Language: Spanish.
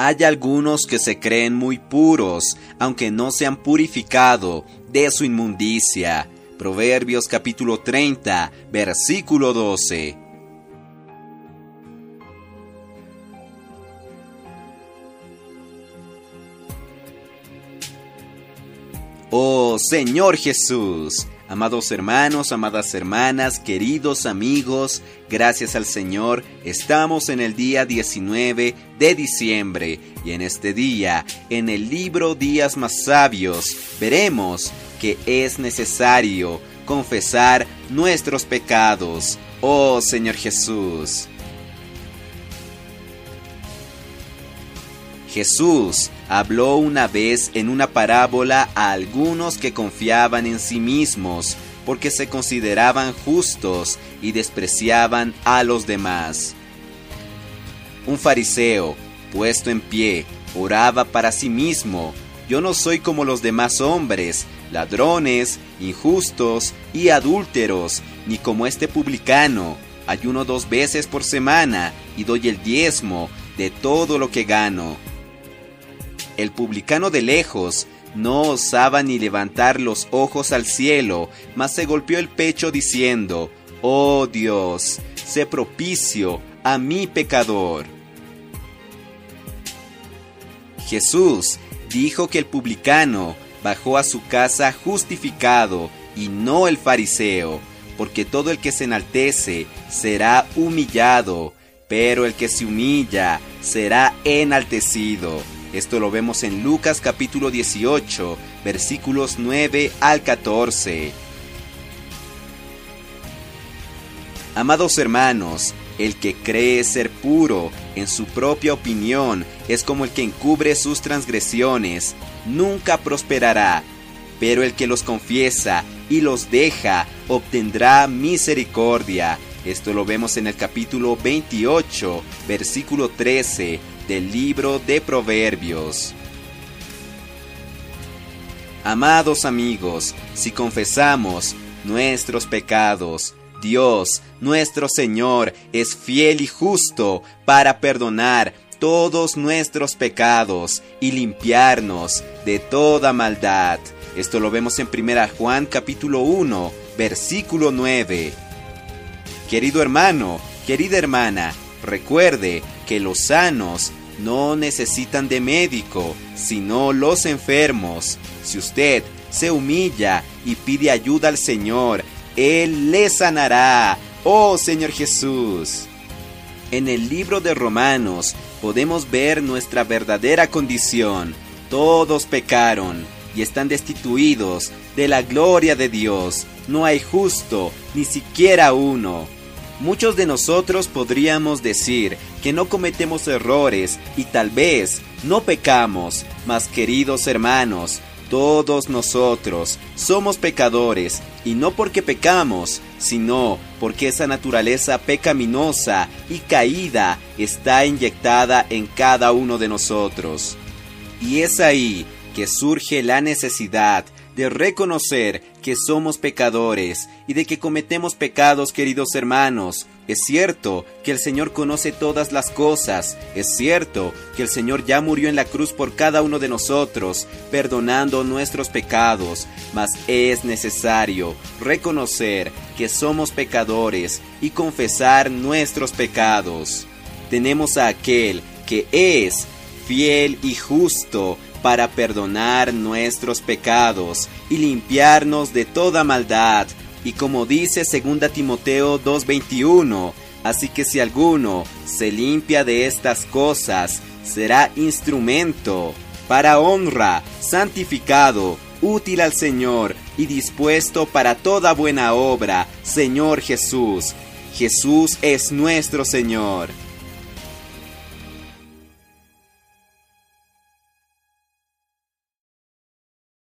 Hay algunos que se creen muy puros, aunque no se han purificado de su inmundicia. Proverbios capítulo 30, versículo 12. Oh Señor Jesús, Amados hermanos, amadas hermanas, queridos amigos, gracias al Señor, estamos en el día 19 de diciembre y en este día, en el libro Días más Sabios, veremos que es necesario confesar nuestros pecados. Oh Señor Jesús. Jesús habló una vez en una parábola a algunos que confiaban en sí mismos porque se consideraban justos y despreciaban a los demás. Un fariseo, puesto en pie, oraba para sí mismo, yo no soy como los demás hombres, ladrones, injustos y adúlteros, ni como este publicano. Ayuno dos veces por semana y doy el diezmo de todo lo que gano. El publicano de lejos no osaba ni levantar los ojos al cielo, mas se golpeó el pecho diciendo, Oh Dios, sé propicio a mi pecador. Jesús dijo que el publicano bajó a su casa justificado y no el fariseo, porque todo el que se enaltece será humillado, pero el que se humilla será enaltecido. Esto lo vemos en Lucas capítulo 18, versículos 9 al 14. Amados hermanos, el que cree ser puro en su propia opinión es como el que encubre sus transgresiones, nunca prosperará, pero el que los confiesa y los deja obtendrá misericordia. Esto lo vemos en el capítulo 28, versículo 13 del libro de Proverbios. Amados amigos, si confesamos nuestros pecados, Dios, nuestro Señor, es fiel y justo para perdonar todos nuestros pecados y limpiarnos de toda maldad. Esto lo vemos en 1 Juan capítulo 1, versículo 9. Querido hermano, querida hermana, recuerde que los sanos no necesitan de médico, sino los enfermos. Si usted se humilla y pide ayuda al Señor, Él le sanará. Oh Señor Jesús. En el libro de Romanos podemos ver nuestra verdadera condición. Todos pecaron y están destituidos de la gloria de Dios. No hay justo, ni siquiera uno. Muchos de nosotros podríamos decir que no cometemos errores y tal vez no pecamos, mas queridos hermanos, todos nosotros somos pecadores y no porque pecamos, sino porque esa naturaleza pecaminosa y caída está inyectada en cada uno de nosotros. Y es ahí que surge la necesidad de reconocer que somos pecadores y de que cometemos pecados, queridos hermanos. Es cierto que el Señor conoce todas las cosas, es cierto que el Señor ya murió en la cruz por cada uno de nosotros, perdonando nuestros pecados, mas es necesario reconocer que somos pecadores y confesar nuestros pecados. Tenemos a aquel que es fiel y justo para perdonar nuestros pecados y limpiarnos de toda maldad. Y como dice 2 Timoteo 2:21, así que si alguno se limpia de estas cosas, será instrumento para honra, santificado, útil al Señor y dispuesto para toda buena obra, Señor Jesús. Jesús es nuestro Señor.